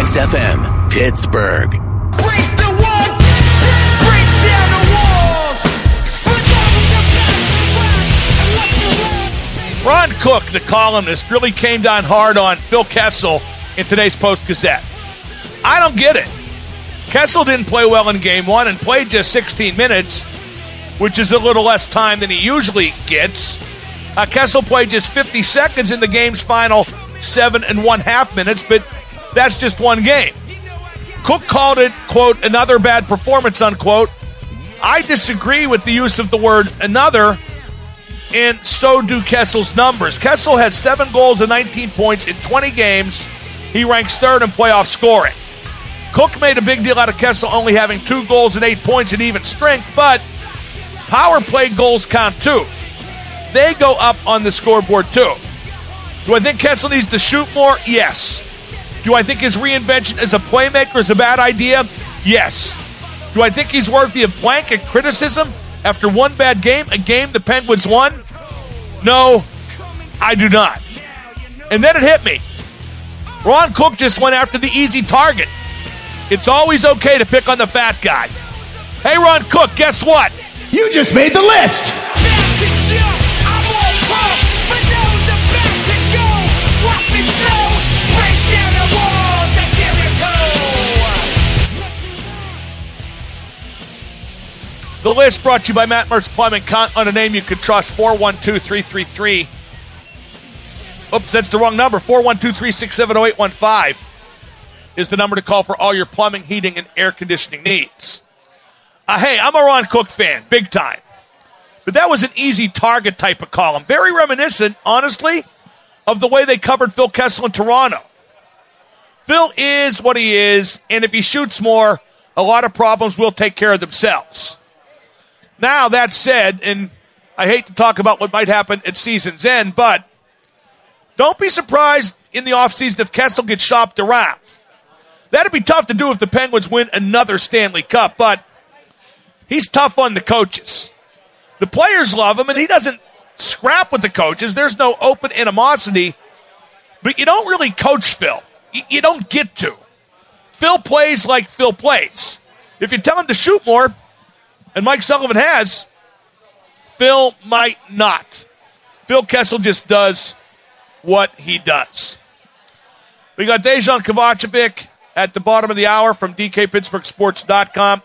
XFM, Pittsburgh. Break the wall, break down the walls. Football with your back to the ground and watch the wall. Ron Cook, the columnist, really came down hard on Phil Kessel in today's Post Gazette. I don't get it. Kessel didn't play well in game one and played just 16 minutes, which is a little less time than he usually gets. Uh, Kessel played just 50 seconds in the game's final seven and one half minutes, but that's just one game. Cook called it, quote, another bad performance, unquote. I disagree with the use of the word another, and so do Kessel's numbers. Kessel has seven goals and 19 points in 20 games. He ranks third in playoff scoring. Cook made a big deal out of Kessel only having two goals and eight points in even strength, but power play goals count too. They go up on the scoreboard too. Do I think Kessel needs to shoot more? Yes. Do I think his reinvention as a playmaker is a bad idea? Yes. Do I think he's worthy of blanket criticism after one bad game, a game the Penguins won? No, I do not. And then it hit me. Ron Cook just went after the easy target. It's always okay to pick on the fat guy. Hey, Ron Cook, guess what? You just made the list. The list brought to you by Matt Martz Plumbing. On a name you can trust. 412 333. Oops, that's the wrong number. 412 367 0815 is the number to call for all your plumbing, heating, and air conditioning needs. Uh, hey, I'm a Ron Cook fan, big time. But that was an easy target type of column. Very reminiscent, honestly, of the way they covered Phil Kessel in Toronto. Phil is what he is, and if he shoots more, a lot of problems will take care of themselves. Now, that said, and I hate to talk about what might happen at season's end, but don't be surprised in the offseason if Kessel gets shopped around. That'd be tough to do if the Penguins win another Stanley Cup, but he's tough on the coaches. The players love him, and he doesn't scrap with the coaches. There's no open animosity, but you don't really coach Phil. You, don't get to. Phil plays like Phil plays. If you tell him to shoot more, and Mike Sullivan has, Phil might not. Phil Kessel just does what he does. We got Dejan Kovacevic at the bottom of the hour from DKPittsburghSports.com.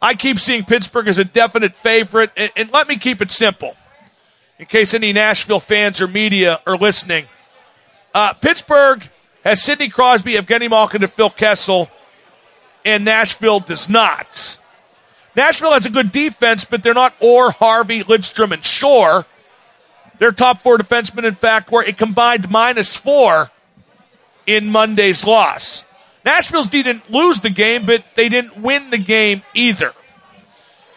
I keep seeing Pittsburgh as a definite favorite, and, and let me keep it simple. In case any Nashville fans or media are listening, uh, Pittsburgh has Sidney Crosby, Evgeny Malkin, and Phil Kessel, and Nashville does not. Nashville has a good defense, but they're not Orr, Harvey, Lidstrom, and Shore. Their top four defensemen, in fact, were a combined minus four in Monday's loss. Nashville's didn't lose the game, but they didn't win the game either.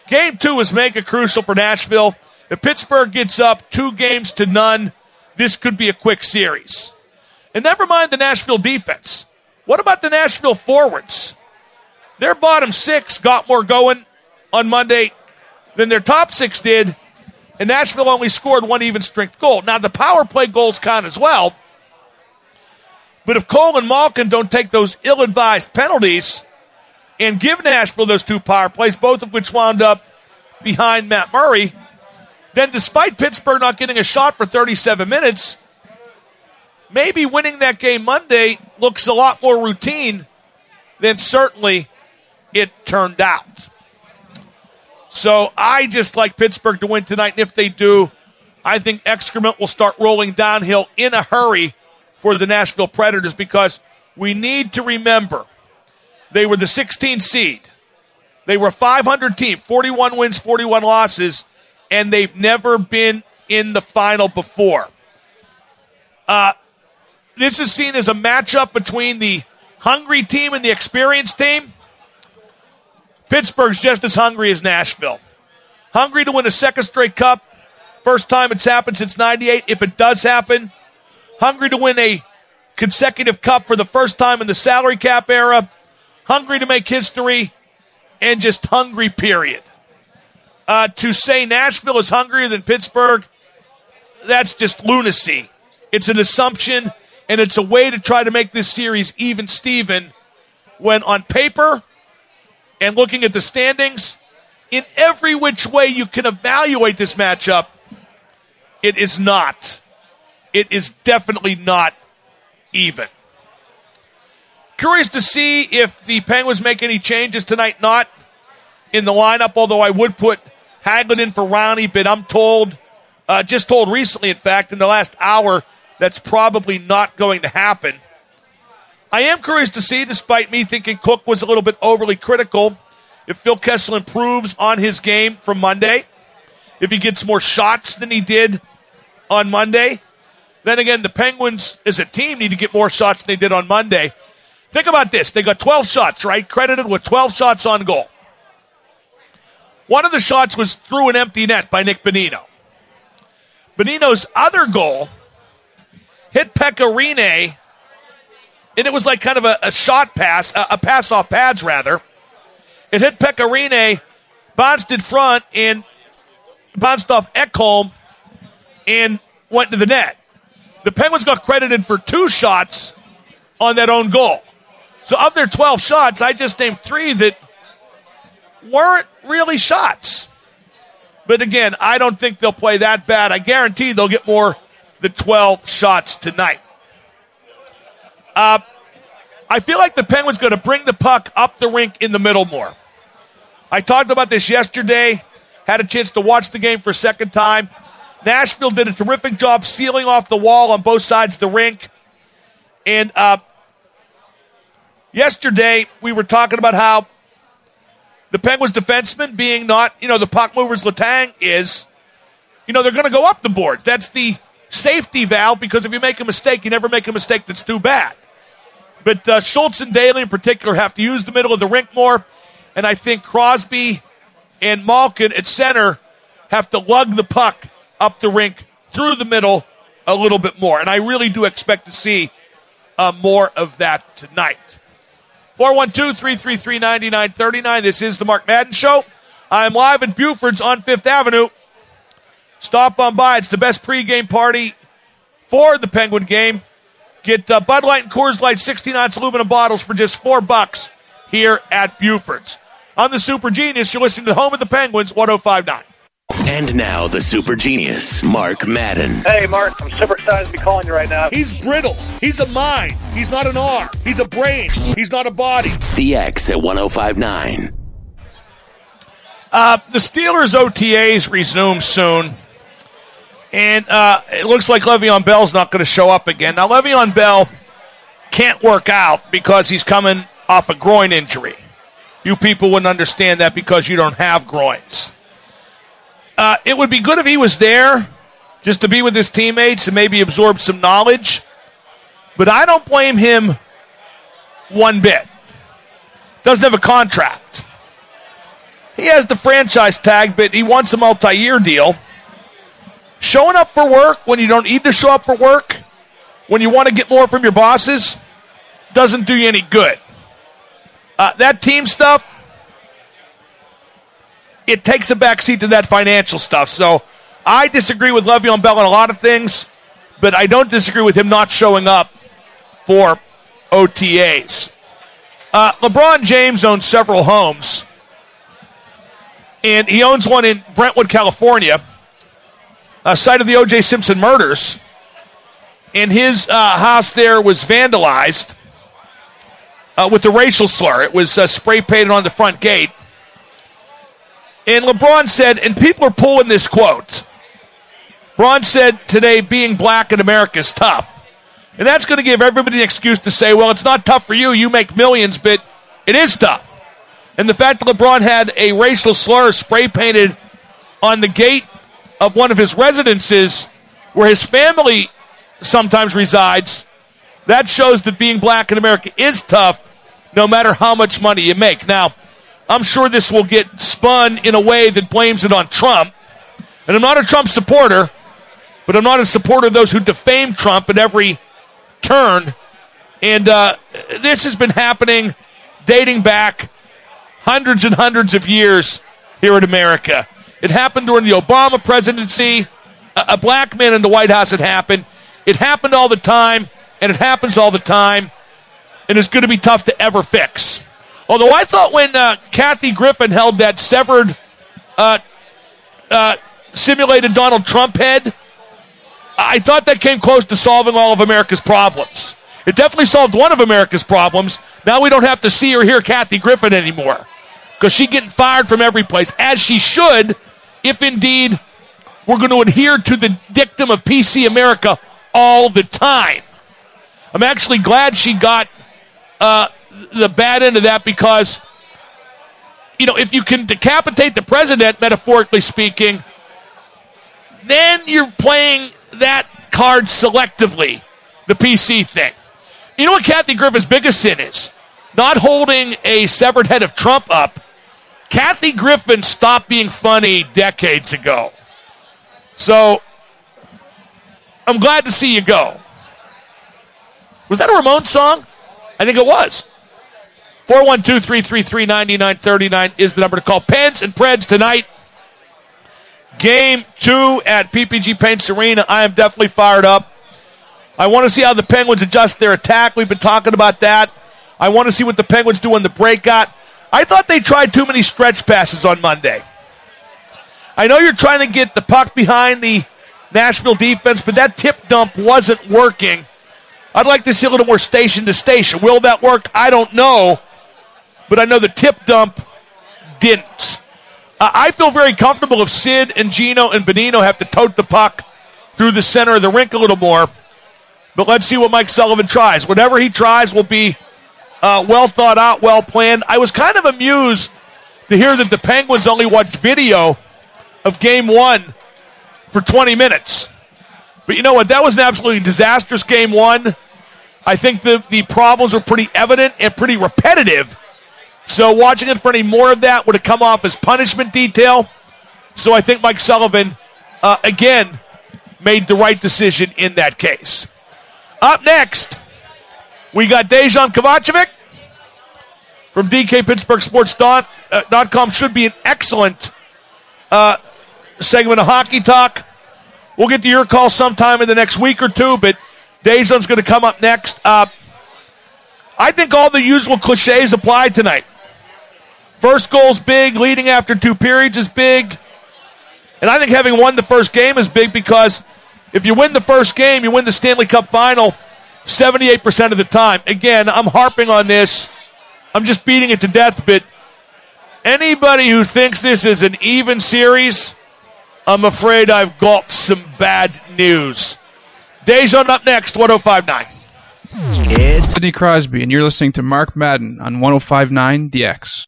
Game two is mega crucial for Nashville. If Pittsburgh gets up two games to none, this could be a quick series. And never mind the Nashville defense. What about the Nashville forwards? Their bottom six got more going on Monday than their top six did, and Nashville only scored one even strength goal. Now, the power play goals count as well, but if Cole and Malkin don't take those ill advised penalties and give Nashville those two power plays, both of which wound up behind Matt Murray, then despite Pittsburgh not getting a shot for 37 minutes, maybe winning that game Monday looks a lot more routine than certainly it turned out. So I just like Pittsburgh to win tonight. And if they do, I think excrement will start rolling downhill in a hurry for the Nashville Predators because we need to remember they were the 16 seed. They were a 500 team, 41 wins, 41 losses, and they've never been in the final before. Uh, this is seen as a matchup between the hungry team and the experienced team. Pittsburgh's just as hungry as Nashville. Hungry to win a second straight cup. First time it's happened since 98. If it does happen, hungry to win a consecutive cup for the first time in the salary cap era, hungry to make history, and just hungry, period. Uh, to say Nashville is hungrier than Pittsburgh, that's just lunacy. It's an assumption, and it's a way to try to make this series even Steven when on paper and looking at the standings, in every which way you can evaluate this matchup, it is not. It is definitely not even. Curious to see if the Penguins make any changes tonight. Not in the lineup, although I would put Hagelin in for Rowney, but I'm told, uh, just told recently, in fact, in the last hour, that's probably not going to happen. I am curious to see, despite me thinking Cook was a little bit overly critical, if Phil Kessel improves on his game from Monday, if he gets more shots than he did on Monday. Then again, the Penguins as a team need to get more shots than they did on Monday. Think about this. They got 12 shots, right? Credited with 12 shots on goal. One of the shots was through an empty net by Nick Bonino. Bonino's other goal hit Pekka Rinne, and it was like kind of a, a shot pass, a, a, pass off pads rather. It hit Pekka Rinne, bounced in front, and bounced off Ekholm, and went to the net. The Penguins got credited for two shots on that own goal. So of their 12 shots, I just named three that weren't really shots. But again, I don't think they'll play that bad. I guarantee they'll get more than 12 shots tonight. Uh, I feel like the Penguins going to bring the puck up the rink in the middle more. I talked about this yesterday. Had a chance to watch the game for a second time. Nashville did a terrific job sealing off the wall on both sides of the rink. And uh, yesterday, we were talking about how the Penguins defenseman, being not, you know, the puck movers Letang is, you know, they're going to go up the boards. That's the safety valve because if you make a mistake, you never make a mistake that's too bad. But uh, Schultz and Daley in particular have to use the middle of the rink more. And I think Crosby and Malkin at center have to lug the puck up the rink through the middle a little bit more. And I really do expect to see uh, more of that tonight. 412 333 9939. This is the Mark Madden Show. I'm live at Buford's on Fifth Avenue. Stop on by. It's the best pregame party for the Penguin game. Get uh, Bud Light and Coors Light 16 ounce aluminum bottles for just four bucks here at Buford's. On the Super Genius, you're listening to Home of the Penguins 1059. And now the super genius, Mark Madden. Hey, Mark, I'm super excited to be calling you right now. He's brittle. He's a mind. He's not an arm. He's a brain. He's not a body. The X at 1059. Uh, the Steelers' OTAs resume soon. And uh, it looks like Le'Veon Bell's not going to show up again. Now, Le'Veon Bell can't work out because he's coming off a groin injury. You people wouldn't understand that because you don't have groins. Uh, it would be good if he was there just to be with his teammates and maybe absorb some knowledge. But I don't blame him one bit. Doesn't have a contract. He has the franchise tag, but he wants a multi year deal. Showing up for work when you don't need to show up for work, when you want to get more from your bosses, doesn't do you any good. Uh, that team stuff, it takes a backseat to that financial stuff. So I disagree with Le'Veon Bell on a lot of things, but I don't disagree with him not showing up for OTAs. Uh, LeBron James owns several homes, and he owns one in Brentwood, California, a site of the O.J. Simpson murders. And his uh, house there was vandalized uh, with the racial slur. It was uh, spray painted on the front gate. And LeBron said, and people are pulling this quote. LeBron said today, being black in America is tough. And that's going to give everybody an excuse to say, well, it's not tough for you. You make millions, but it is tough. And the fact that LeBron had a racial slur spray painted on the gate of one of his residences where his family sometimes resides, that shows that being black in America is tough no matter how much money you make. Now, I'm sure this will get spun in a way that blames it on Trump. And I'm not a Trump supporter, but I'm not a supporter of those who defame Trump at every turn. And uh, this has been happening dating back hundreds and hundreds of years here in America. It happened during the Obama presidency. A, a black man in the White House had happened. It happened all the time. and it happens all the time, and it's going to be tough to ever fix. Although I thought when uh, Kathy Griffin held that severed, uh, uh, simulated Donald Trump head, I thought that came close to solving all of America's problems. It definitely solved one of America's problems. Now we don't have to see or hear Kathy Griffin anymore because she's getting fired from every place, as she should, if indeed we're going to adhere to the dictum of PC America all the time. I'm actually glad she got uh, the bad end of that because, you know, if you can decapitate the president, metaphorically speaking, then you're playing that card selectively, the PC thing. You know what Kathy Griffin's biggest sin is? Not holding a severed head of Trump up. Kathy Griffin stopped being funny decades ago. So I'm glad to see you go. Was that a Ramon song? I think it was. 412 333 9939 is the number to call. Pens and Preds tonight. Game two at PPG Paints Arena. I am definitely fired up. I want to see how the Penguins adjust their attack. We've been talking about that. I want to see what the Penguins do in the breakout. I thought they tried too many stretch passes on Monday. I know you're trying to get the puck behind the Nashville defense, but that tip dump wasn't working. I'd like to see a little more station to station. Will that work? I don't know. But I know the tip dump didn't. Uh, I feel very comfortable if Sid and Gino and Bonino have to tote the puck through the center of the rink a little more. But let's see what Mike Sullivan tries. Whatever he tries will be uh, well thought out, well planned. I was kind of amused to hear that the Penguins only watched video of game one for 20 minutes. But you know what? That was an absolutely disastrous game one. I think the, the problems were pretty evident and pretty repetitive. So watching it for any more of that would have come off as punishment detail. So I think Mike Sullivan, uh, again, made the right decision in that case. Up next, we got Dejan Kovacevic from DKPittsburghSports.com. Should be an excellent uh, segment of hockey talk. We'll get to your call sometime in the next week or two, but Dejan's going to come up next. Uh, I think all the usual cliches apply tonight. First goal's big, leading after two periods is big. And I think having won the first game is big because if you win the first game, you win the Stanley Cup final 78% of the time. Again, I'm harping on this. I'm just beating it to death, but anybody who thinks this is an even series, I'm afraid I've got some bad news. Dejan up next, 1059. It's Sidney Crosby, and you're listening to Mark Madden on 1059 DX.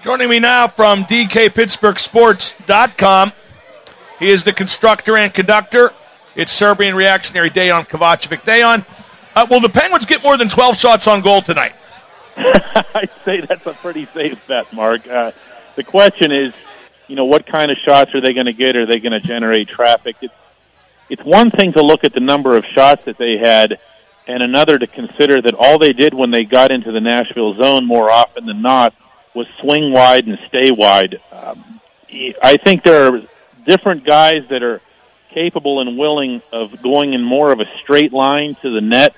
Joining me now from DKPittsburghSports.com. He is the constructor and conductor. It's Serbian reactionary Dejan Kovacevic. Dejan, uh, will the Penguins get more than 12 shots on goal tonight? I'd say that's a pretty safe bet, Mark. Uh, the question is, you know, what kind of shots are they going to get? Are they going to generate traffic? It's, it's one thing to look at the number of shots that they had, and another to consider that all they did when they got into the Nashville zone more often than not was swing wide and stay wide. Um, I think there are different guys that are capable and willing of going in more of a straight line to the net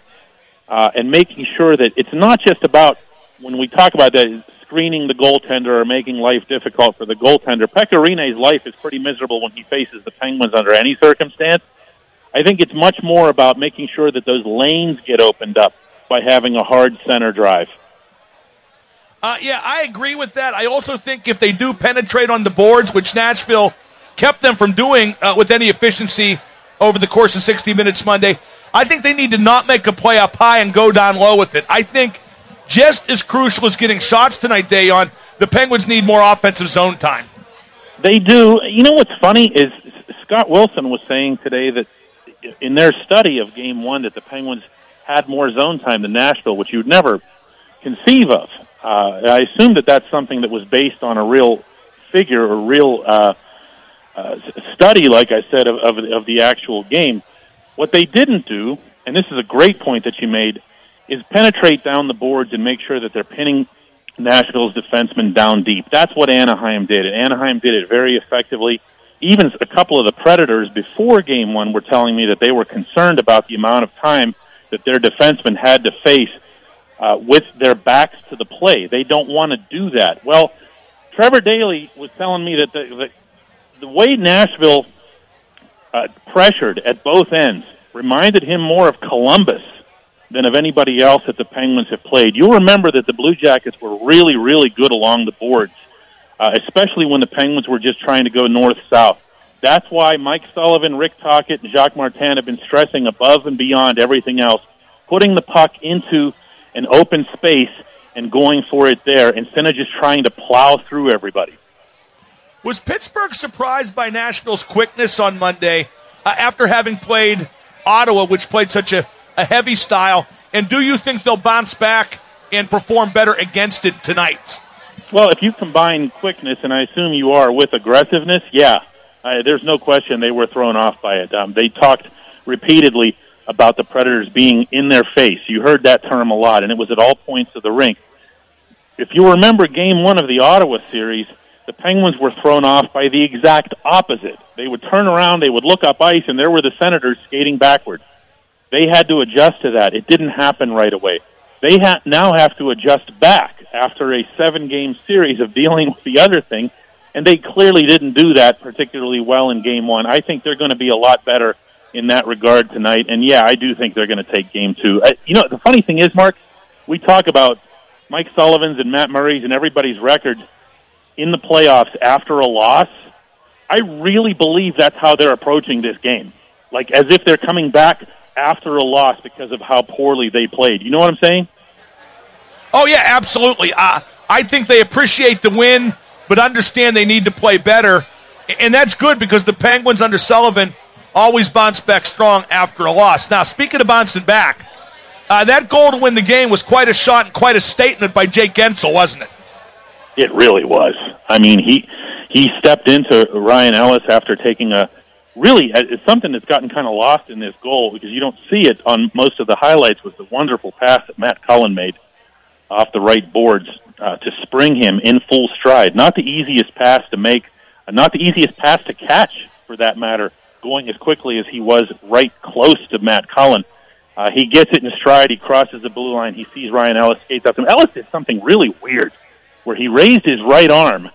uh, and making sure that it's not just about when we talk about that screening the goaltender or making life difficult for the goaltender. Pekka Rinne's life is pretty miserable when he faces the Penguins under any circumstance. I think it's much more about making sure that those lanes get opened up by having a hard center drive. Uh, yeah, I agree with that. I also think if they do penetrate on the boards, which Nashville kept them from doing uh, with any efficiency over the course of 60 minutes Monday, I think they need to not make a play up high and go down low with it. I think just as crucial as getting shots tonight, Dejan, the Penguins need more offensive zone time. They do. You know what's funny is Scott Wilson was saying today that in their study of Game One that the Penguins had more zone time than Nashville, which you'd never conceive of. Uh, I assume that that's something that was based on a real figure or real uh, uh, study, like I said, of, of, of the actual game. What they didn't do, and this is a great point that you made, is penetrate down the boards and make sure that they're pinning Nashville's defensemen down deep. That's what Anaheim did. Anaheim did it very effectively. Even a couple of the Predators before game one were telling me that they were concerned about the amount of time that their defensemen had to face uh, with their backs to the play. They don't want to do that. Well, Trevor Daly was telling me that the, the, way Nashville uh, pressured at both ends reminded him more of Columbus than of anybody else that the Penguins have played. You'll remember that the Blue Jackets were really, really good along the boards, uh, especially when the Penguins were just trying to go north-south. That's why Mike Sullivan, Rick Tocchet, and Jacques Martin have been stressing above and beyond everything else, putting the puck into an open space and going for it there instead of just trying to plow through everybody. Was Pittsburgh surprised by Nashville's quickness on Monday uh, after having played Ottawa, which played such a, a heavy style? And do you think they'll bounce back and perform better against it tonight? Well, if you combine quickness, and I assume you are, with aggressiveness, yeah, there's no question they were thrown off by it. Um, they talked repeatedly about the Predators being in their face. You heard that term a lot, and it was at all points of the rink. If you remember game one of the Ottawa series, the Penguins were thrown off by the exact opposite. They would turn around, they would look up ice, and there were the Senators skating backward. They had to adjust to that. It didn't happen right away. They ha- now have to adjust back after a seven game series of dealing with the other thing, and they clearly didn't do that particularly well in game one. I think they're going to be a lot better in that regard tonight, and yeah, I do think they're going to take game two. Uh, you know, the funny thing is, Mark, we talk about Mike Sullivan's and Matt Murray's and everybody's records in the playoffs after a loss. I really believe that's how they're approaching this game. Like as if they're coming back after a loss because of how poorly they played. You know what I'm saying? Oh, yeah, absolutely. Uh, I think they appreciate the win, but understand they need to play better. And that's good because the Penguins under Sullivan always bounce back strong after a loss. Now, speaking of bouncing back, uh, that goal to win the game was quite a shot and quite a statement by Jake Guentzel, wasn't it? It really was. I mean, he he stepped into Ryan Ellis after taking a really uh, it's something that's gotten kind of lost in this goal because you don't see it on most of the highlights. Was the wonderful pass that Matt Cullen made off the right boards uh, to spring him in full stride. Not the easiest pass to make, uh, not the easiest pass to catch for that matter. Going as quickly as he was right close to Matt Cullen. Uh, he gets it in stride. He crosses the blue line. He sees Ryan Ellis skates up to him. Ellis did something really weird where he raised his right arm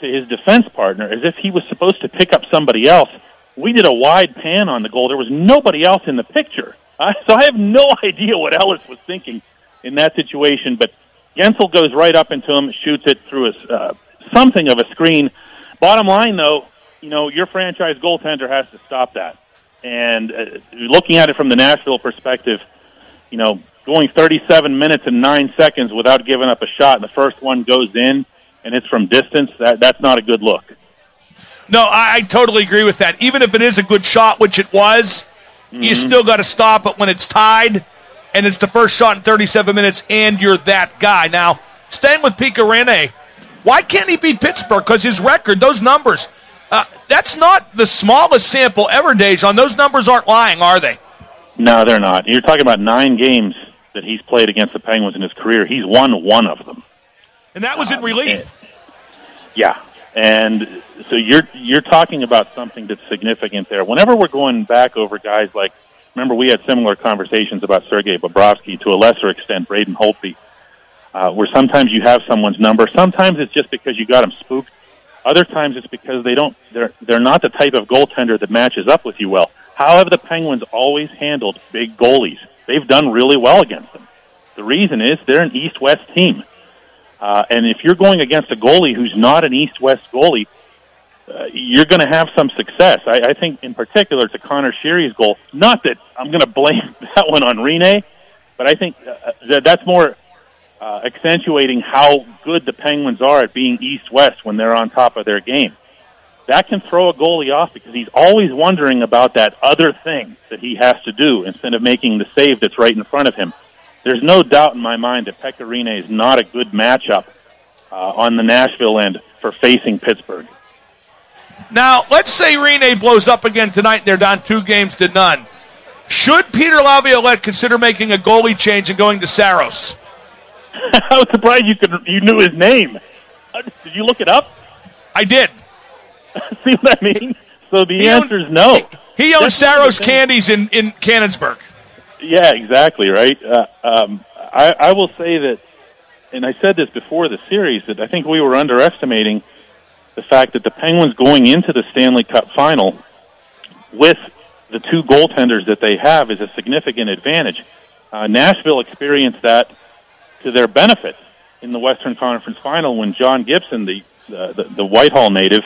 to his defense partner as if he was supposed to pick up somebody else. We did a wide pan on the goal. There was nobody else in the picture. Uh, so I have no idea what Ellis was thinking in that situation. But Guentzel goes right up into him, shoots it through a, uh, something of a screen. Bottom line, though, you know, your franchise goaltender has to stop that. And uh, looking at it from the Nashville perspective, you know, going 37 minutes and nine seconds without giving up a shot, and the first one goes in, and it's from distance. That that's not a good look. No, I, I totally agree with that. Even if it is a good shot, which it was, you still got to stop it when it's tied, and it's the first shot in 37 minutes, and you're that guy. Now, staying with Pekka Rinne, why can't he beat Pittsburgh? Because his record, those numbers, uh, that's not the smallest sample ever, Dejan. Those numbers aren't lying, are they? No, they're not. You're talking about nine games that he's played against the Penguins in his career. He's won one of them. And that was in relief. Yeah, and so you're you're talking about something that's significant there. Whenever we're going back over guys like, remember we had similar conversations about Sergei Bobrovsky to a lesser extent, Braden Holtby, uh, where sometimes you have someone's number, sometimes it's just because you got them spooked. Other times it's because they don't they're they're not the type of goaltender that matches up with you well. How have the Penguins always handled big goalies? They've done really well against them. The reason is they're an East-West team. Uh, and if you're going against a goalie who's not an East-West goalie, uh, you're going to have some success. I, I think, in particular, to Connor Sheary's goal. Not that I'm going to blame that one on Rinne, but I think uh, that that's more uh, accentuating how good the Penguins are at being East-West when they're on top of their game. That can throw a goalie off because he's always wondering about that other thing that he has to do instead of making the save that's right in front of him. There's no doubt in my mind that Pekka Rinne is not a good matchup uh, on the Nashville end for facing Pittsburgh. Now, let's say Rinne blows up again tonight. And they're down two games to none. Should Peter Laviolette consider making a goalie change and going to Saros? I was surprised you could you knew his name. Uh, Did you look it up? I did. See what I mean? So the He owned- answer is no. He owns of the Sarris Candies in, in Canonsburg. Yeah, exactly right. Uh, um, I, I will say that, and I said this before the series that I think we were underestimating the fact that the Penguins going into the Stanley Cup final with the two goaltenders that they have is a significant advantage. Uh, Nashville experienced that to their benefit in the Western Conference Final when John Gibson, the the, the, the Whitehall native,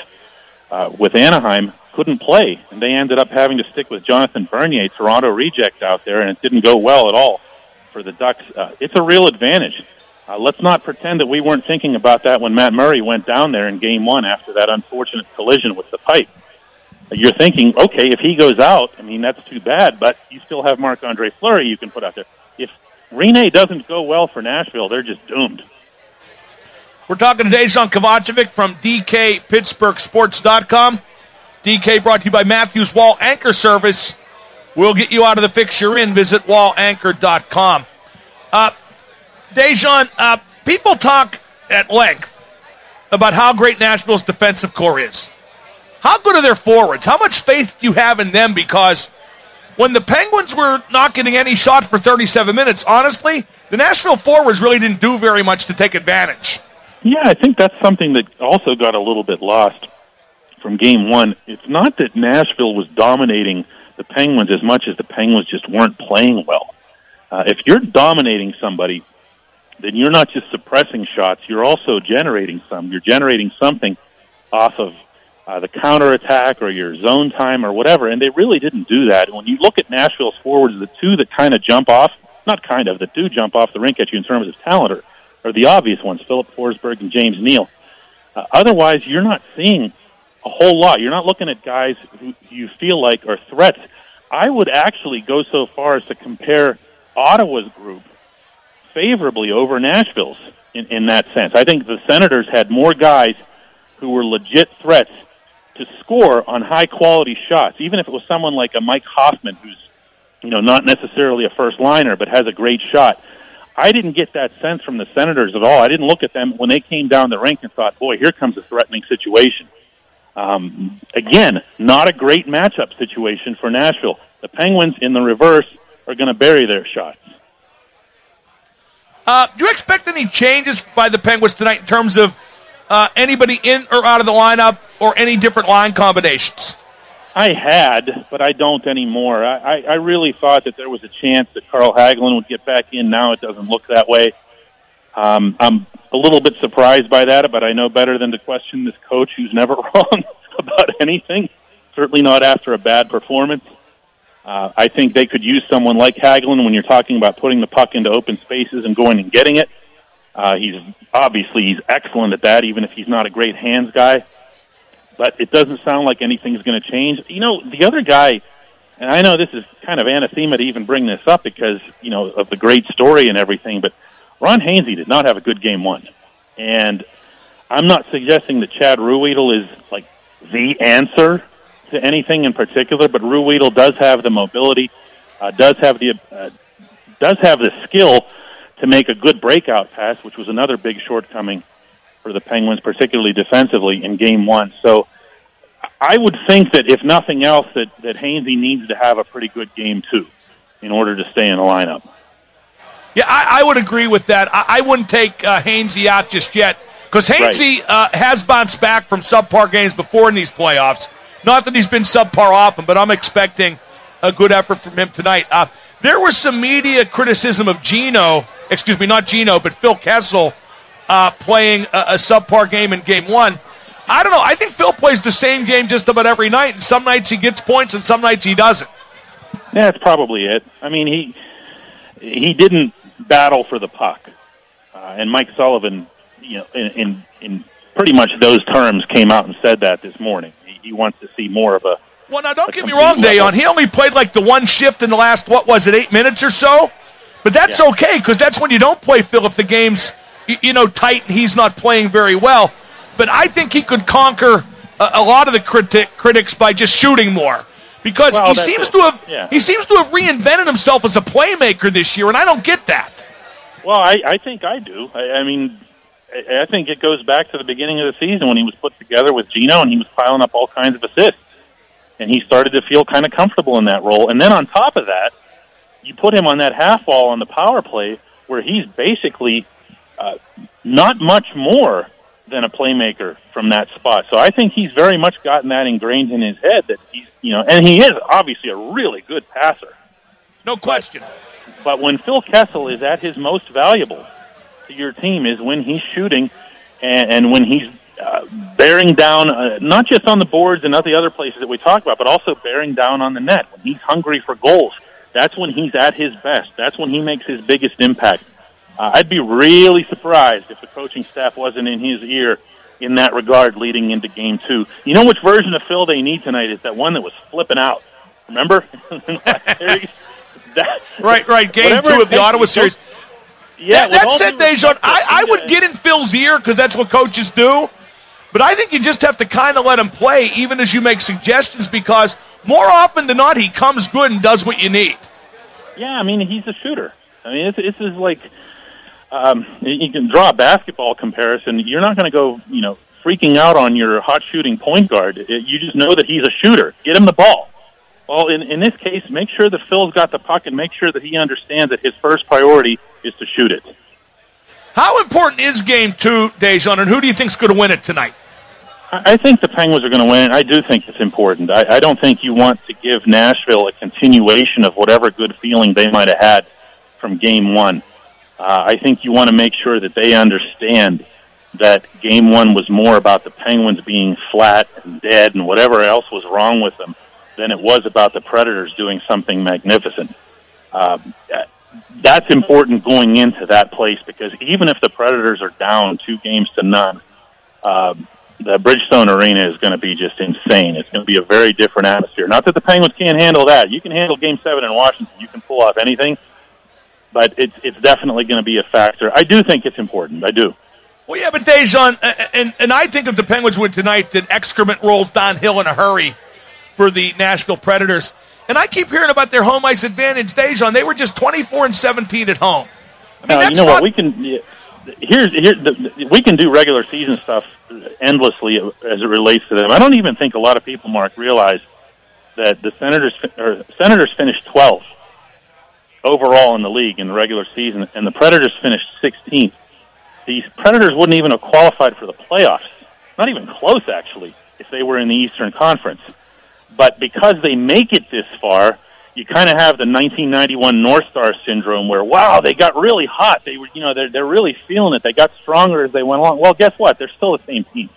uh, with Anaheim, couldn't play, and they ended up having to stick with Jonathan Bernier, Toronto reject out there, and it didn't go well at all for the Ducks. Uh, it's a real advantage. Uh, let's not pretend that we weren't thinking about that when Matt Murray went down there in Game One after that unfortunate collision with the pipe. You're thinking, okay, if he goes out, I mean that's too bad, but you still have Marc Andre Fleury you can put out there. If Rinne doesn't go well for Nashville, they're just doomed. We're talking to Dejan Kovacevic from DKPittsburghSports.com. DK brought to you by Matthews Wall Anchor Service. We'll get you out of the fix you're in. Visit wallanchor.com. Uh, Dejan, uh, people talk at length about how great Nashville's defensive core is. How good are their forwards? How much faith do you have in them? Because when the Penguins were not getting any shots for 37 minutes, honestly, the Nashville forwards really didn't do very much to take advantage. Yeah, I think that's something that also got a little bit lost from game one. It's not that Nashville was dominating the Penguins as much as the Penguins just weren't playing well. Uh, if you're dominating somebody, then you're not just suppressing shots, you're also generating some. You're generating something off of uh, the counterattack or your zone time or whatever, and they really didn't do that. When you look at Nashville's forwards, the two that kind of jump off, not kind of, that do jump off the rink at you in terms of talent are, are the obvious ones, Filip Forsberg and James Neal. Uh, otherwise, you're not seeing a whole lot. You're not looking at guys who you feel like are threats. I would actually go so far as to compare Ottawa's group favorably over Nashville's in, in that sense. I think the Senators had more guys who were legit threats to score on high quality shots, even if it was someone like a Mike Hoffman who's you know not necessarily a first liner but has a great shot. I didn't get that sense from the Senators at all. I didn't look at them when they came down the rink and thought, "Boy, here comes a threatening situation." Um, again, not a great matchup situation for Nashville. The Penguins, in the reverse, are going to bury their shots. Uh, do you expect any changes by the Penguins tonight in terms of uh, anybody in or out of the lineup or any different line combinations? I had, but I don't anymore. I, I, really thought that there was a chance that Carl Hagelin would get back in. Now it doesn't look that way. Um, I'm a little bit surprised by that, but I know better than to question this coach who's never wrong about anything. Certainly not after a bad performance. Uh, I think they could use someone like Hagelin when you're talking about putting the puck into open spaces and going and getting it. Uh, he's obviously he's excellent at that, even if he's not a great hands guy. But it doesn't sound like anything's going to change. You know, the other guy, and I know this is kind of anathema to even bring this up because you know of the great story and everything, but Ron Hainsey did not have a good game one, and I'm not suggesting that Chad Ruhwedel is like the answer to anything in particular, but Ruhwedel does have the mobility, uh, does have the uh, does have the skill to make a good breakout pass, which was another big shortcoming for the Penguins, particularly defensively in Game One. So I would think that if nothing else, that that Hainsey needs to have a pretty good game too, in order to stay in the lineup. Yeah, I, I would agree with that. I, I wouldn't take uh, Hainsey out just yet because Hainsey uh, has bounced back from subpar games before in these playoffs. Not that he's been subpar often, but I'm expecting a good effort from him tonight. Uh, there was some media criticism of Gino, excuse me, not Gino, but Phil Kessel uh, playing a, a subpar game in game one. I don't know. I think Phil plays the same game just about every night, and some nights he gets points and some nights he doesn't. Yeah, that's probably it. I mean, he he didn't battle for the puck, uh, and Mike Sullivan, you know, in, in in pretty much those terms, came out and said that this morning. He, he wants to see more of a. Well, now don't get me wrong, level. Dejan. He only played like the one shift in the last what was it, eight minutes or so. But that's Yeah. okay because that's when you don't play Phil if the game's you know tight and he's not playing very well. But I think he could conquer a, a lot of the criti- critics by just shooting more because Well, he seems it. to have Yeah. he seems to have reinvented himself as a playmaker this year, and I don't get that. Well, I, I think I do. I, I mean, I, I think it goes back to the beginning of the season when he was put together with Gino and he was piling up all kinds of assists, and he started to feel kind of comfortable in that role. And then on top of that, you put him on that half wall on the power play where he's basically uh, not much more than a playmaker from that spot. So I think he's very much gotten that ingrained in his head that he's, you know, and he is obviously a really good passer. No question. But when Phil Kessel is at his most valuable to your team is when he's shooting and, and when he's uh, bearing down, uh, not just on the boards and not the other places that we talk about, but also bearing down on the net. When he's hungry for goals, that's when he's at his best. That's when he makes his biggest impact. Uh, I'd be really surprised if the coaching staff wasn't in his ear in that regard leading into game two. You know which version of Phil they need tonight is that one that was flipping out. Remember? that, Right, right. Game two of the Ottawa series. Yeah, That, that said, respect, I, I would get in Phil's ear because that's what coaches do. But I think you just have to kind of let him play, even as you make suggestions, because more often than not, he comes good and does what you need. Yeah, I mean he's a shooter. I mean it's it's is like um, you can draw a basketball comparison. You're not going to go you know freaking out on your hot shooting point guard. It- You just know that he's a shooter. Get him the ball. Well, in in this case, make sure that Phil's got the puck and make sure that he understands that his first priority is to shoot it. How important is game two, Dejan, and who do you think's going to win it tonight? I I think the Penguins are going to win. I do think it's important. I, I don't think you want to give Nashville a continuation of whatever good feeling they might have had from Game One. Uh, I think you want to make sure that they understand that Game One was more about the Penguins being flat and dead and whatever else was wrong with them than it was about the Predators doing something magnificent. Um, that's important going into that place because even if the Predators are down two games to none, um, the Bridgestone Arena is going to be just insane. It's going to be a very different atmosphere. Not that the Penguins can't handle that. You can handle Game Seven in Washington. You can pull off anything, but it's it's definitely going to be a factor. I do think it's important. I do. Well, yeah, but Dejan, uh, and, and I think if the Penguins win tonight, that excrement rolls downhill in a hurry for the Nashville Predators. And I keep hearing about their home ice advantage, Dejan. They were just 24 and 17 at home. I mean, Now, you know not, what? We can yeah, here's here the, we can do regular season stuff endlessly as it relates to them. I don't even think a lot of people, Mark, realize that the Senators or Senators finished 12th overall in the league in the regular season, and the Predators finished 16th. The Predators wouldn't even have qualified for the playoffs, not even close, actually, if they were in the Eastern Conference. But because they make it this far, you kind of have the 1991 North Star syndrome, where wow, they got really hot. They were, you know, they're they're really feeling it. They got stronger as they went along. Well, guess what? They're still the same team,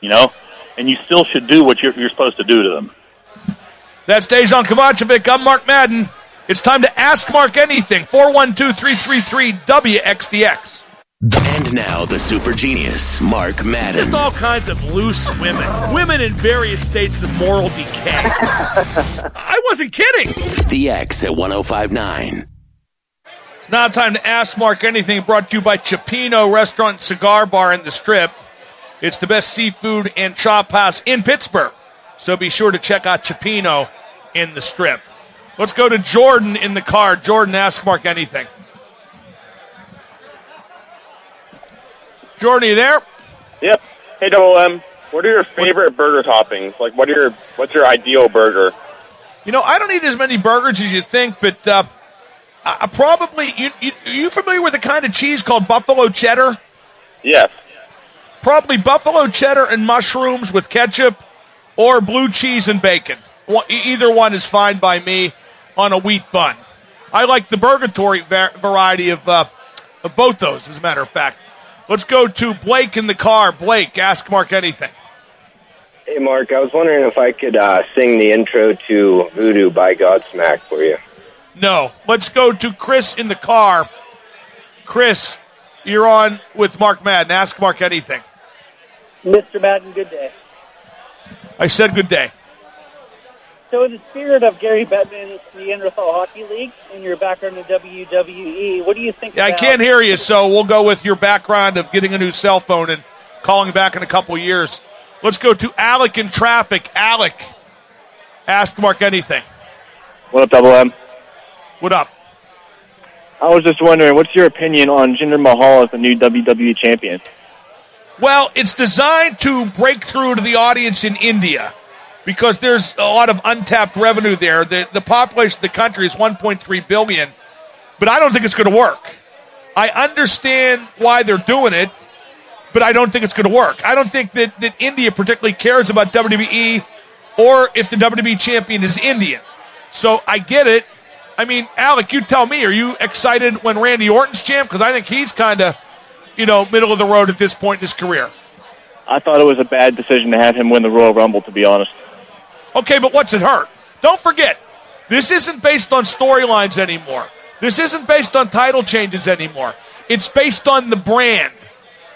you know, and you still should do what you're, you're supposed to do to them. That's Dejan Kovacevic. I'm Mark Madden. It's time to ask Mark anything. 412 333 WXDX. And now the super genius, Mark Madden. Just all kinds of loose women. Women in various states of moral decay. I wasn't kidding. The X at 1059. It's now time to ask Mark anything brought to you by Cioppino Restaurant Cigar Bar in the Strip. It's the best seafood and chop house in Pittsburgh. So be sure to check out Cioppino in the Strip. Let's go to Jordan in the car. Jordan, ask Mark anything. Jordan, are you there? Yep. Hey, Double M. What are your favorite burger toppings? Like, what are your what's your ideal burger? You know, I don't eat as many burgers as you think, but uh, I probably you, you are you familiar with the kind of cheese called buffalo cheddar? Yes. Probably buffalo cheddar and mushrooms with ketchup, or blue cheese and bacon. Either one is fine by me on a wheat bun. I like the Burgatory va- variety of uh, of both those. As a matter of fact, let's go to Blake in the car. Blake, ask Mark anything. Hey, Mark, I was wondering if I could uh, sing the intro to Voodoo by Godsmack for you. No. Let's go to Chris in the car. Chris, you're on with Mark Madden. Ask Mark anything. Mr. Madden, good day. I said good day. So, in the spirit of Gary Bettman's Neanderthal Hockey League and your background in WWE, what do you think? Yeah, I can't hear you, so we'll go with your background of getting a new cell phone and calling back in a couple years. Let's go to Alec in traffic. Alec, ask Mark anything. What up, Double M? What up? I was just wondering, what's your opinion on Jinder Mahal as the new WWE champion? Well, it's designed to break through to the audience in India. Because there's a lot of untapped revenue there. The, the population of the country is 1.3 billion, but I don't think it's going to work. I understand why they're doing it, but I don't think it's going to work. I don't think that, that India particularly cares about WWE or if the WWE champion is Indian. So I get it. I mean, Alec, you tell me, are you excited when Randy Orton's champ? Because I think he's kind of, you know, middle of the road at this point in his career. I thought it was a bad decision to have him win the Royal Rumble, to be honest. Okay, but what's it hurt? Don't forget, this isn't based on storylines anymore. This isn't based on title changes anymore. It's based on the brand,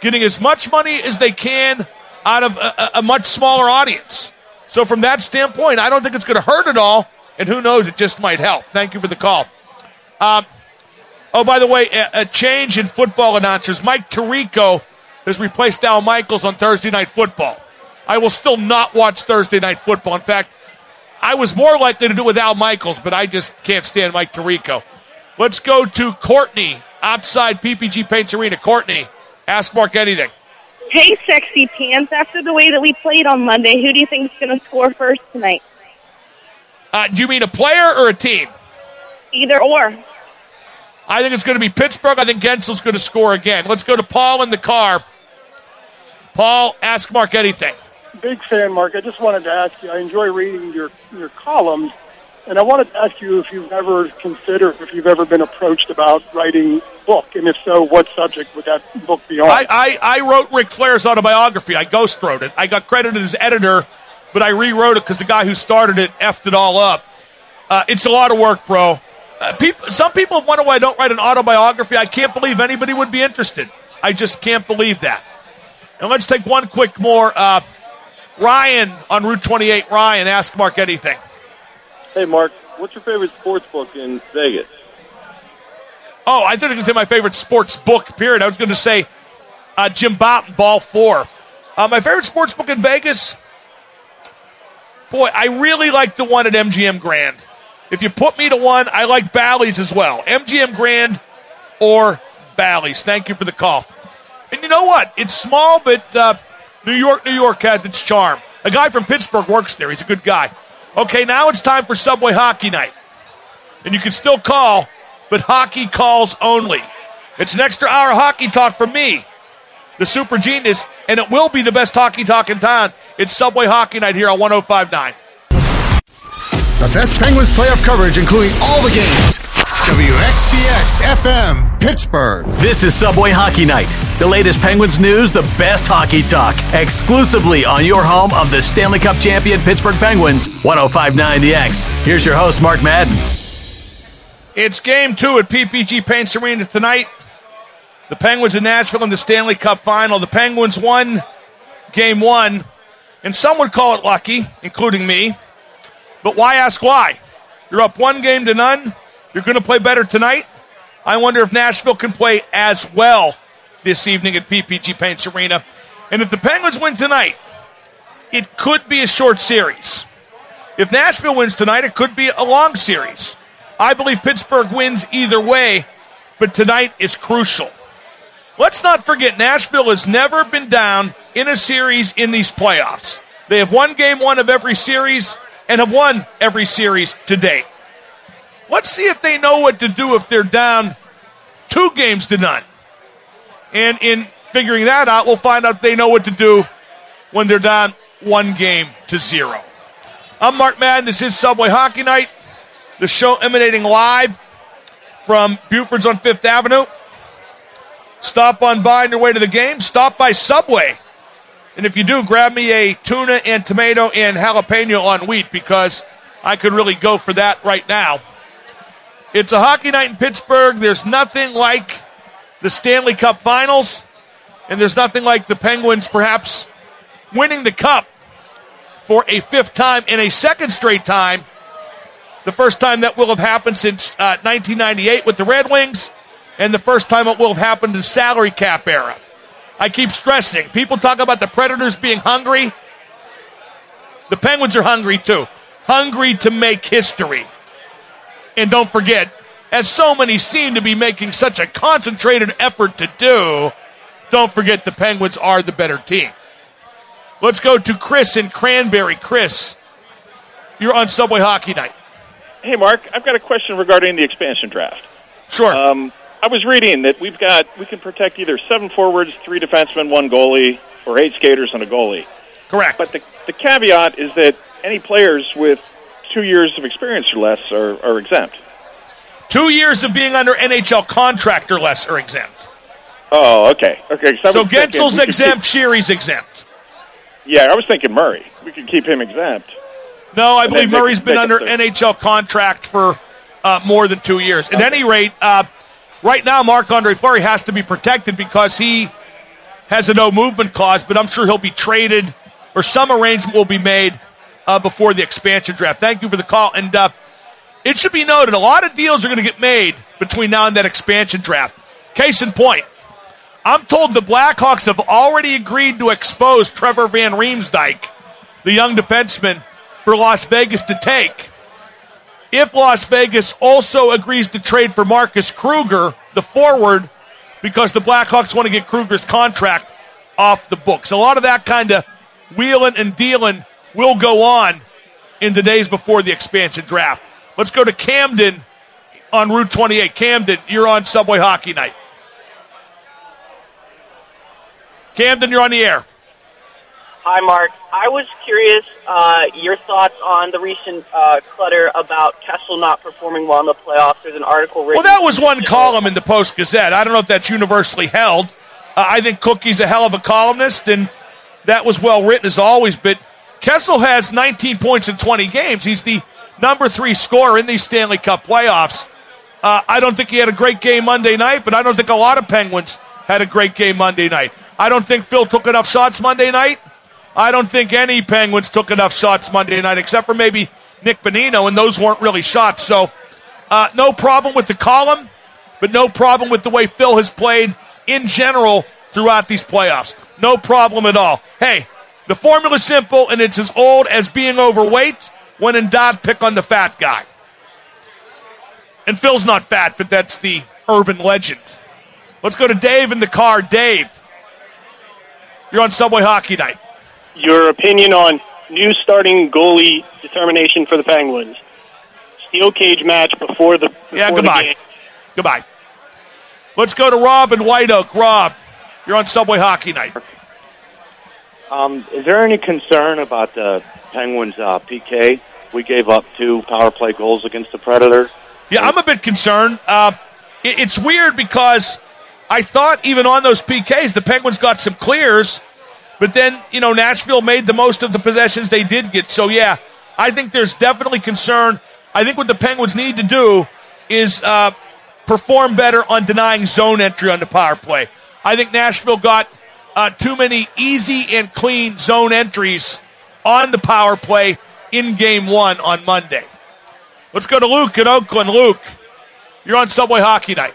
getting as much money as they can out of a, a- much smaller audience. So, from that standpoint, I don't think it's going to hurt at all. And who knows, it just might help. Thank you for the call. Um, oh, by the way, a, a change in football announcers. Mike Tirico has replaced Al Michaels on Thursday Night Football. I will still not watch Thursday Night Football. In fact, I was more likely to do it with Al Michaels, but I just can't stand Mike Tirico. Let's go to Courtney outside PPG Paints Arena. Courtney, ask Mark anything. Hey, sexy pants. After the way that we played on Monday, who do you think is going to score first tonight? Uh, do you mean a player or a team? Either or. I think it's going to be Pittsburgh. I think Guentzel's going to score again. Let's go to Paul in the car. Paul, ask Mark anything. Big fan, Mark. I just wanted to ask you. I enjoy reading your your columns, and I wanted to ask you if you've ever considered, if you've ever been approached about writing a book, and if so, what subject would that book be on? I, I, I wrote Ric Flair's autobiography. I ghost wrote it. I got credited as editor, but I rewrote it because the guy who started it effed it all up. Uh, it's a lot of work, bro. Uh, people, some people wonder why I don't write an autobiography. I can't believe anybody would be interested. I just can't believe that. And let's take one quick more. Uh, Ryan on Route 28. Ryan, ask Mark anything. Hey, Mark, what's your favorite sports book in Vegas? Oh, I thought you were going to say my favorite sports book, period. I was going to say uh, Jim Bouton, Ball 4. Uh, my favorite sports book in Vegas? Boy, I really like the one at MGM Grand. If you put me to one, I like Bally's as well. MGM Grand or Bally's. Thank you for the call. And you know what? It's small, but uh, New York, New York has its charm. A guy from Pittsburgh works there. He's a good guy. Okay, now it's time for Subway Hockey Night. And you can still call, but hockey calls only. It's an extra hour of hockey talk from me, the super genius, and it will be the best hockey talk in town. It's Subway Hockey Night here on 1059. The best Penguins playoff coverage, including all the games. WXDX FM, Pittsburgh. This is Subway Hockey Night. The latest Penguins news, the best hockey talk, exclusively on your home of the Stanley Cup champion Pittsburgh Penguins, 1059 The X. Here's your host, Mark Madden. It's game two at PPG Paints Arena tonight. The Penguins in Nashville in the Stanley Cup final. The Penguins won game one, and some would call it lucky, including me. But why ask why? You're up one game to none. You're going to play better tonight. I wonder if Nashville can play as well this evening at PPG Paints Arena. And if the Penguins win tonight, it could be a short series. If Nashville wins tonight, it could be a long series. I believe Pittsburgh wins either way, but tonight is crucial. Let's not forget, Nashville has never been down in a series in these playoffs. They have won game one of every series and have won every series to date. Let's see if they know what to do if they're down two games to none. And in figuring that out, we'll find out if they know what to do when they're down one game to zero. I'm Mark Madden. This is Subway Hockey Night, the show emanating live from Buford's on Fifth Avenue. Stop on by on your way to the game. Stop by Subway. And if you do, grab me a tuna and tomato and jalapeno on wheat because I could really go for that right now. It's a hockey night in Pittsburgh. There's nothing like the Stanley Cup finals, and there's nothing like the Penguins perhaps winning the cup for a fifth time in a second straight time. The first time that will have happened since uh, 1998 with the Red Wings, and the first time it will have happened in salary cap era. I keep stressing. People talk about the Predators being hungry. The Penguins are hungry too. Hungry to make history. And don't forget, as so many seem to be making such a concentrated effort to do, don't forget the Penguins are the better team. Let's go to Chris in Cranberry. Chris, You're on Subway Hockey Night. Hey, Mark, I've got a question regarding the expansion draft. Sure. Um, I was reading that we've got we can protect either seven forwards, three defensemen, one goalie, or eight skaters and a goalie. Correct. But the, the caveat is that any players with two years of experience or less are, are exempt. Two years of being under NHL contract or less are exempt. Oh, okay. Okay. So thinking Guentzel's exempt, Sheary's exempt. yeah, I was thinking Murray. We could keep him exempt. No, I And believe Murray's been under the- NHL contract for uh, more than two years. At any rate, uh, right now, Marc Andre Fleury has to be protected because he has a no movement clause, but I'm sure he'll be traded or some arrangement will be made uh, before the expansion draft. Thank you for the call. And uh, it should be noted a lot of deals are going to get made between now and that expansion draft. Case in point, I'm told the Blackhawks have already agreed to expose Trevor Van Riemsdyk, the young defenseman, for Las Vegas to take. If Las Vegas also agrees to trade for Marcus Kruger, the forward, because the Blackhawks want to get Kruger's contract off the books. A lot of that kind of wheeling and dealing will go on in the days before the expansion draft. Let's go to Camden on Route 28. Camden, you're on Subway Hockey Night. Camden, you're on the air. Hi, Mark. I was curious uh, your thoughts on the recent uh, clutter about Kessel not performing well in the playoffs. There's an article written. Well, that was one column in the Post Gazette. I don't know if that's universally held. Uh, I think Cookie's a hell of a columnist, and that was well written as always. But Kessel has 19 points in 20 games. He's the number three scorer in these Stanley Cup playoffs. Uh, I don't think he had a great game Monday night, but I don't think a lot of Penguins had a great game Monday night. I don't think Phil took enough shots Monday night. I don't think any Penguins took enough shots Monday night, except for maybe Nick Bonino, and those weren't really shots. So, uh, no problem with the column, but no problem with the way Phil has played in general throughout these playoffs. No problem at all. Hey, the formula's simple, and it's as old as being overweight. When in doubt, pick on the fat guy. And Phil's not fat, but that's the urban legend. Let's go to Dave in the car. Dave, you're on Subway Hockey Night. Your opinion on new starting goalie determination for the Penguins. Steel cage match before the before Yeah, the goodbye. game. Goodbye. Let's go to Rob in White Oak. Rob, you're on Subway Hockey Night. Um, is there any concern about the Penguins' uh, PK? We gave up two power play goals against the Predators. Yeah, I'm a bit concerned. Uh, it- it's weird because I thought even on those PKs, the Penguins got some clears, but then, you know, Nashville made the most of the possessions they did get. So, yeah, I think there's definitely concern. I think what the Penguins need to do is uh, perform better on denying zone entry on the power play. I think Nashville got uh, too many easy and clean zone entries on the power play in game one on Monday. Let's go to Luke in Oakland. Luke, you're on Subway Hockey Night.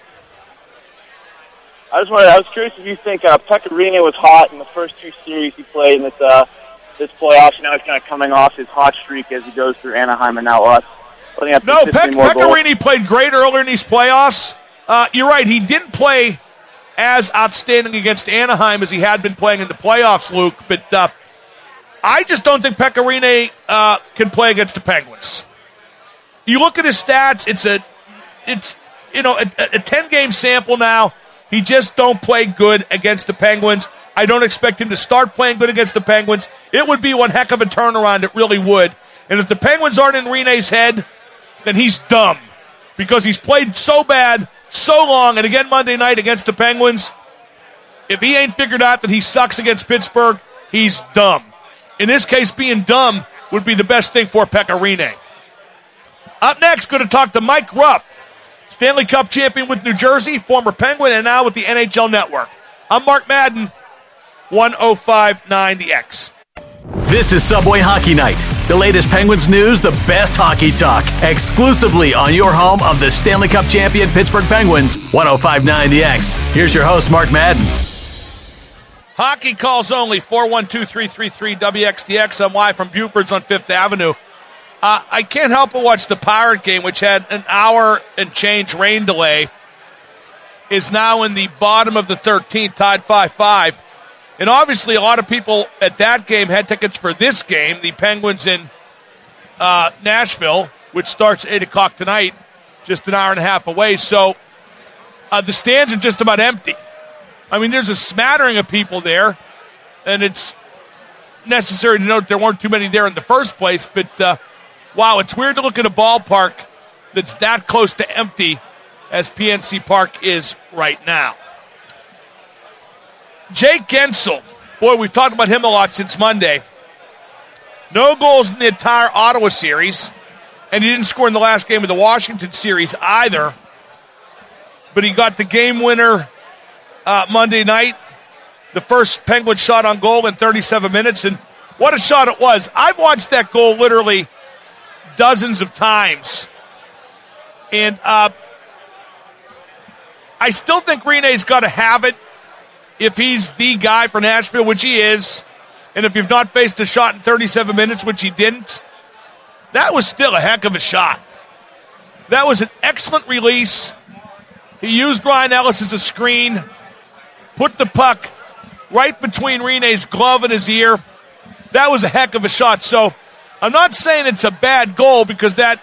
I just wanted, I was curious if you think uh, Pekka Rinne was hot in the first two series he played in this uh, this playoffs. Now he's kind of coming off his hot streak as he goes through Anaheim and now us. I think No, Peck, Pekka Rinne played great earlier in these playoffs. Uh, you're right. He didn't play as outstanding against Anaheim as he had been playing in the playoffs, Luke. But uh, I just don't think Pekka Rinne uh, can play against the Penguins. You look at his stats; it's a, it's you know a, a ten game sample now. He just don't play good against the Penguins. I don't expect him to start playing good against the Penguins. It would be one heck of a turnaround. It really would. And if the Penguins aren't in Rinne's head, then he's dumb because he's played so bad so long. And again, Monday night against the Penguins, if he ain't figured out that he sucks against Pittsburgh, he's dumb. In this case, being dumb would be the best thing for Pekka Rinne. Up next, going to talk to Mike Rupp, Stanley Cup champion with New Jersey, former Penguin, and now with the NHL Network. I'm Mark Madden, 1059 The X. This is Subway Hockey Night. The latest Penguins news, the best hockey talk, exclusively on your home of the Stanley Cup champion Pittsburgh Penguins, 1059 The X. Here's your host, Mark Madden. Hockey calls only 412 333 WXDX. I'm live from Buford's on Fifth Avenue. Uh, I can't help but watch the Pirate game, which had an hour and change rain delay, is now in the bottom of the 13th, tied 5 5. And obviously, a lot of people at that game had tickets for this game, the Penguins in uh, Nashville, which starts 8 o'clock tonight, just an hour and a half away. So uh, the stands are just about empty. I mean, there's a smattering of people there, and it's necessary to note there weren't too many there in the first place. But uh, wow, it's weird to look at a ballpark that's that close to empty as PNC Park is right now. Jake Guentzel, boy, we've talked about him a lot since Monday. No goals in the entire Ottawa series, and he didn't score in the last game of the Washington series either. But he got the game winner uh, Monday night, the first Penguin shot on goal in 37 minutes, and what a shot it was! I've watched that goal literally dozens of times, and uh, I still think Rinne's got to have it if he's the guy for Nashville, which he is, and if you've not faced a shot in 37 minutes, which he didn't, that was still a heck of a shot. That was an excellent release. He used Ryan Ellis as a screen, put the puck right between Rinne's glove and his ear. That was a heck of a shot. So I'm not saying it's a bad goal because that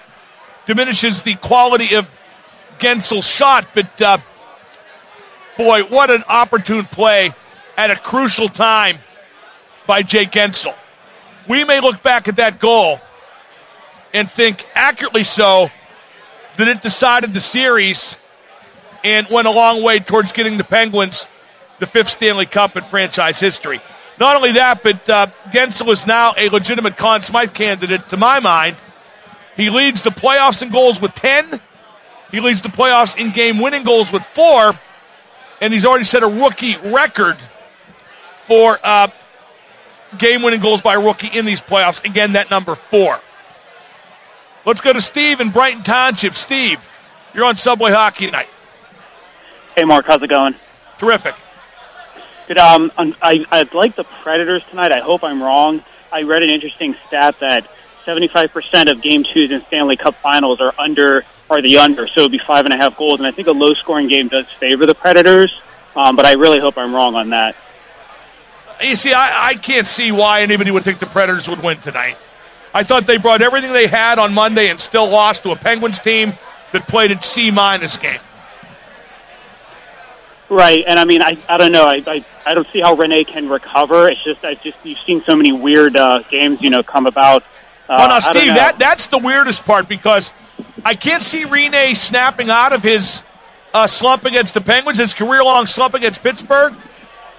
diminishes the quality of Guentzel's shot, but uh, boy, what an opportune play at a crucial time by Jake Guentzel. We may look back at that goal and think accurately so that it decided the series and went a long way towards getting the Penguins the fifth Stanley Cup in franchise history. Not only that, but uh, Guentzel is now a legitimate Conn Smythe candidate to my mind. He leads the playoffs in goals with 10. He leads the playoffs in game winning goals with four. And he's already set a rookie record for uh, game winning goals by a rookie in these playoffs. Again, that number four. Let's go to Steve in Brighton Township. Steve, you're on Subway Hockey Night. Hey, Mark, how's it going? Terrific. Good. Um, I, I like the Predators tonight. I hope I'm wrong. I read an interesting stat that 75% of game twos in Stanley Cup finals are under are the under, so it would be five and a half goals. And I think a low scoring game does favor the Predators, um, but I really hope I'm wrong on that. You see, I, I can't see why anybody would think the Predators would win tonight. I thought they brought everything they had on Monday and still lost to a Penguins team that played at C minus game. Right, and I mean, I, I don't know. I, I I don't see how Rinne can recover. It's just I just you've seen so many weird uh, games, you know, come about. Uh, well, now, Steve, that that's the weirdest part because I can't see Rinne snapping out of his uh, slump against the Penguins, his career-long slump against Pittsburgh.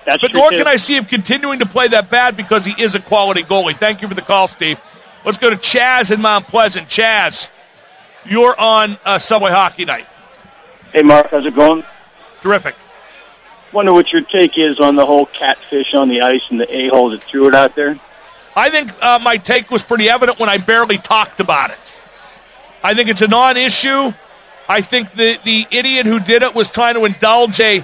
That's but true, nor too. can I see him continuing to play that bad because he is a quality goalie. Thank you for the call, Steve. Let's go to Chaz in Mount Pleasant. Chaz, you're on uh, Subway Hockey Night. Hey, Mark, how's it going? Terrific. Wonder what your take is on the whole catfish on the ice and the a-hole that threw it out there. I think uh, my take was pretty evident when I barely talked about it. I think it's a non-issue. I think the the idiot who did it was trying to indulge a,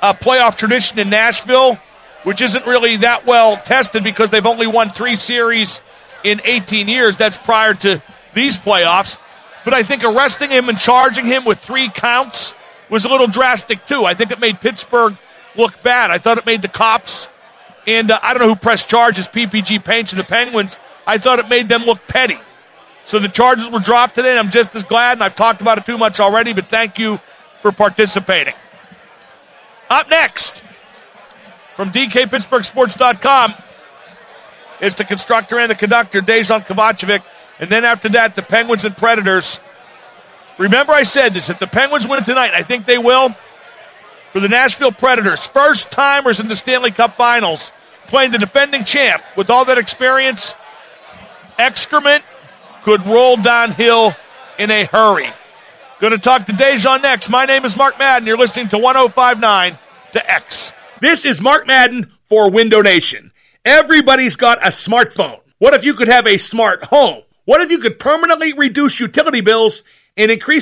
a playoff tradition in Nashville, which isn't really that well tested because they've only won three series in 18 years. That's prior to these playoffs. But I think arresting him and charging him with three counts was a little drastic too. I think it made Pittsburgh look bad. I thought it made the cops and uh, I don't know who pressed charges, PPG Paints and the Penguins. I thought it made them look petty. So the charges were dropped today, and I'm just as glad, and I've talked about it too much already, but thank you for participating. Up next, from DKPittsburghSports.com, it's the constructor and the conductor, Dejan Kovacevic. And then after that, the Penguins and Predators. Remember, I said this if the Penguins win tonight, I think they will. For the Nashville Predators, first timers in the Stanley Cup Finals, playing the defending champ with all that experience, excrement could roll downhill in a hurry. Going to talk to Dejan next. My name is Mark Madden. You're listening to 1059 to X. This is Mark Madden for Window Nation. Everybody's got a smartphone. What if you could have a smart home? What if you could permanently reduce utility bills and increase